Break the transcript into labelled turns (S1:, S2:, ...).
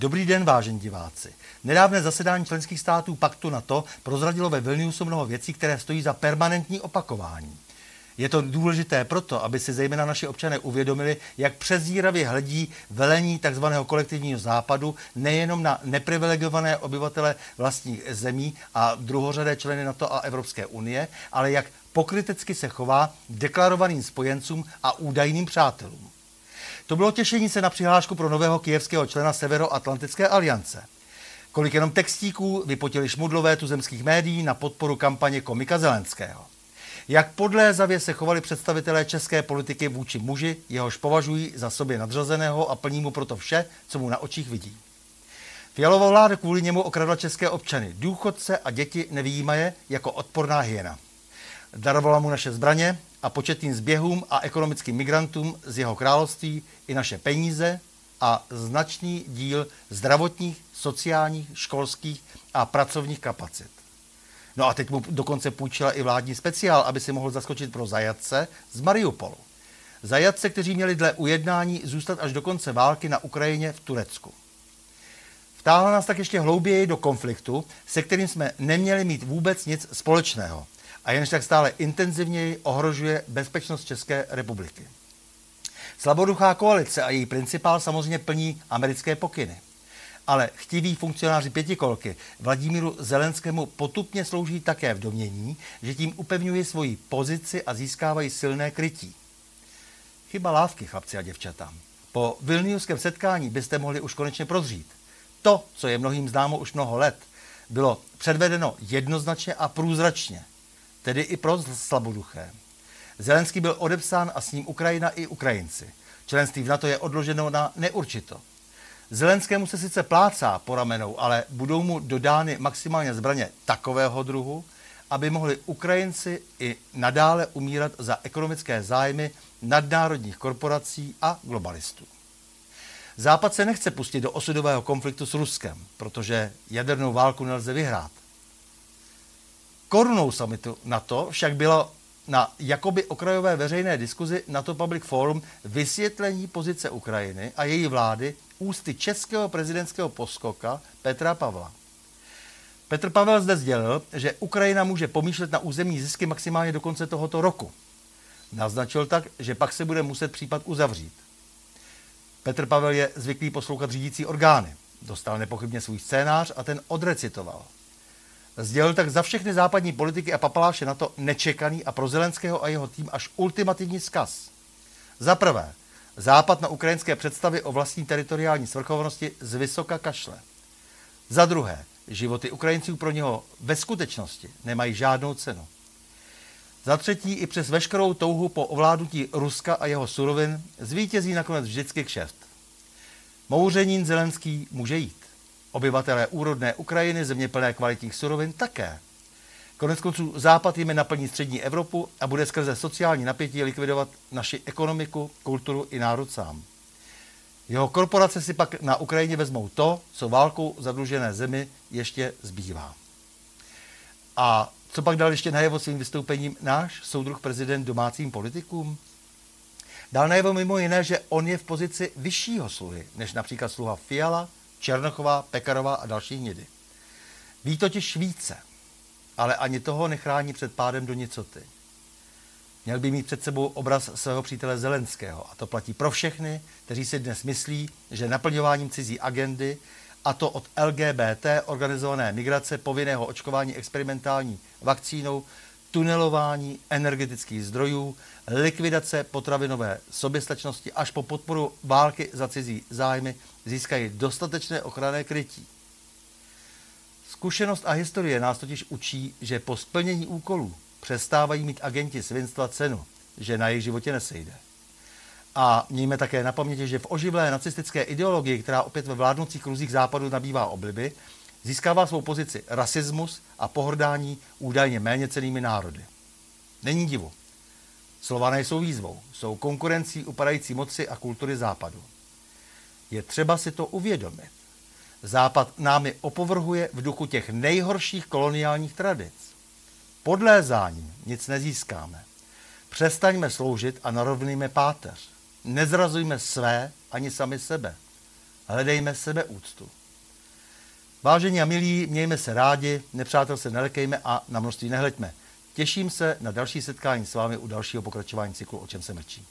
S1: Dobrý den, vážení diváci. Nedávné zasedání členských států paktu NATO prozradilo ve Vilniusu mnoho věcí, které stojí za permanentní opakování. Je to důležité proto, aby si zejména naši občané uvědomili, jak přezíravě hledí velení tzv. kolektivního západu nejenom na neprivilegované obyvatele vlastních zemí a druhořadé členy NATO a Evropské unie, ale jak pokrytecky se chová deklarovaným spojencům a údajným přátelům. To bylo těšení se na přihlášku pro nového kijevského člena Severoatlantické aliance. Kolik jenom textíků vypotili šmudlové tuzemských médií na podporu kampaně komika Zelenského. Jak podlézavě se chovali představitelé české politiky vůči muži, jehož považují za sobě nadřazeného a plní mu proto vše, co mu na očích vidí. Fialová vláda kvůli němu okradla české občany, důchodce a děti nevýjímaje jako odporná hyena. Darovala mu naše zbraně a početným zběhům a ekonomickým migrantům z jeho království i naše peníze a značný díl zdravotních, sociálních, školských a pracovních kapacit. No a teď mu dokonce půjčila i vládní speciál, aby si mohl zaskočit pro zajatce z Mariupolu. Zajatce, kteří měli dle ujednání zůstat až do konce války na Ukrajině v Turecku. Vtáhla nás tak ještě hlouběji do konfliktu, se kterým jsme neměli mít vůbec nic společného a jenž tak stále intenzivněji ohrožuje bezpečnost České republiky. Slaboduchá koalice a její principál samozřejmě plní americké pokyny ale chtiví funkcionáři pětikolky Vladimíru Zelenskému potupně slouží také v domění, že tím upevňují svoji pozici a získávají silné krytí. Chyba lávky, chlapci a děvčata. Po vilniuském setkání byste mohli už konečně prozřít. To, co je mnohým známo už mnoho let, bylo předvedeno jednoznačně a průzračně, tedy i pro slaboduché. Zelenský byl odepsán a s ním Ukrajina i Ukrajinci. Členství v NATO je odloženo na neurčito. Zelenskému se sice plácá po ramenou, ale budou mu dodány maximálně zbraně takového druhu, aby mohli Ukrajinci i nadále umírat za ekonomické zájmy nadnárodních korporací a globalistů. Západ se nechce pustit do osudového konfliktu s Ruskem, protože jadernou válku nelze vyhrát. Korunou summitu NATO však bylo na jakoby okrajové veřejné diskuzi NATO Public Forum vysvětlení pozice Ukrajiny a její vlády ústy českého prezidentského poskoka Petra Pavla. Petr Pavel zde sdělil, že Ukrajina může pomýšlet na územní zisky maximálně do konce tohoto roku. Naznačil tak, že pak se bude muset případ uzavřít. Petr Pavel je zvyklý poslouchat řídící orgány. Dostal nepochybně svůj scénář a ten odrecitoval. Sdělil tak za všechny západní politiky a papaláše na to nečekaný a pro Zelenského a jeho tým až ultimativní vzkaz. Za prvé, Západ na ukrajinské představy o vlastní teritoriální svrchovanosti z vysoka kašle. Za druhé, životy Ukrajinců pro něho ve skutečnosti nemají žádnou cenu. Za třetí, i přes veškerou touhu po ovládnutí Ruska a jeho surovin zvítězí nakonec vždycky kšeft. Mouřenín Zelenský může jít. Obyvatelé úrodné Ukrajiny, země plné kvalitních surovin také. Konec konců Západ jimi naplní střední Evropu a bude skrze sociální napětí likvidovat naši ekonomiku, kulturu i národ sám. Jeho korporace si pak na Ukrajině vezmou to, co válkou zadlužené zemi ještě zbývá. A co pak dal ještě najevo svým vystoupením náš soudruh prezident domácím politikům? Dal najevo mimo jiné, že on je v pozici vyššího sluhy, než například sluha Fiala, Černochová, Pekarová a další hnědy. Ví totiž více – ale ani toho nechrání před pádem do nicoty. Měl by mít před sebou obraz svého přítele Zelenského a to platí pro všechny, kteří si dnes myslí, že naplňováním cizí agendy, a to od LGBT, organizované migrace, povinného očkování experimentální vakcínou, tunelování energetických zdrojů, likvidace potravinové soběstačnosti až po podporu války za cizí zájmy získají dostatečné ochranné krytí. Zkušenost a historie nás totiž učí, že po splnění úkolů přestávají mít agenti svinstva cenu, že na jejich životě nesejde. A mějme také na paměti, že v oživlé nacistické ideologii, která opět ve vládnoucích kruzích západu nabývá obliby, získává svou pozici rasismus a pohrdání údajně méně cenými národy. Není divu. Slované jsou výzvou, jsou konkurencí upadající moci a kultury západu. Je třeba si to uvědomit. Západ námi opovrhuje v duchu těch nejhorších koloniálních tradic. Podlézáním nic nezískáme. Přestaňme sloužit a narovnejme páteř. Nezrazujme své ani sami sebe. Hledejme sebe úctu. Vážení a milí, mějme se rádi, nepřátel se nelekejme a na množství nehleďme. Těším se na další setkání s vámi u dalšího pokračování cyklu O čem se mlčí.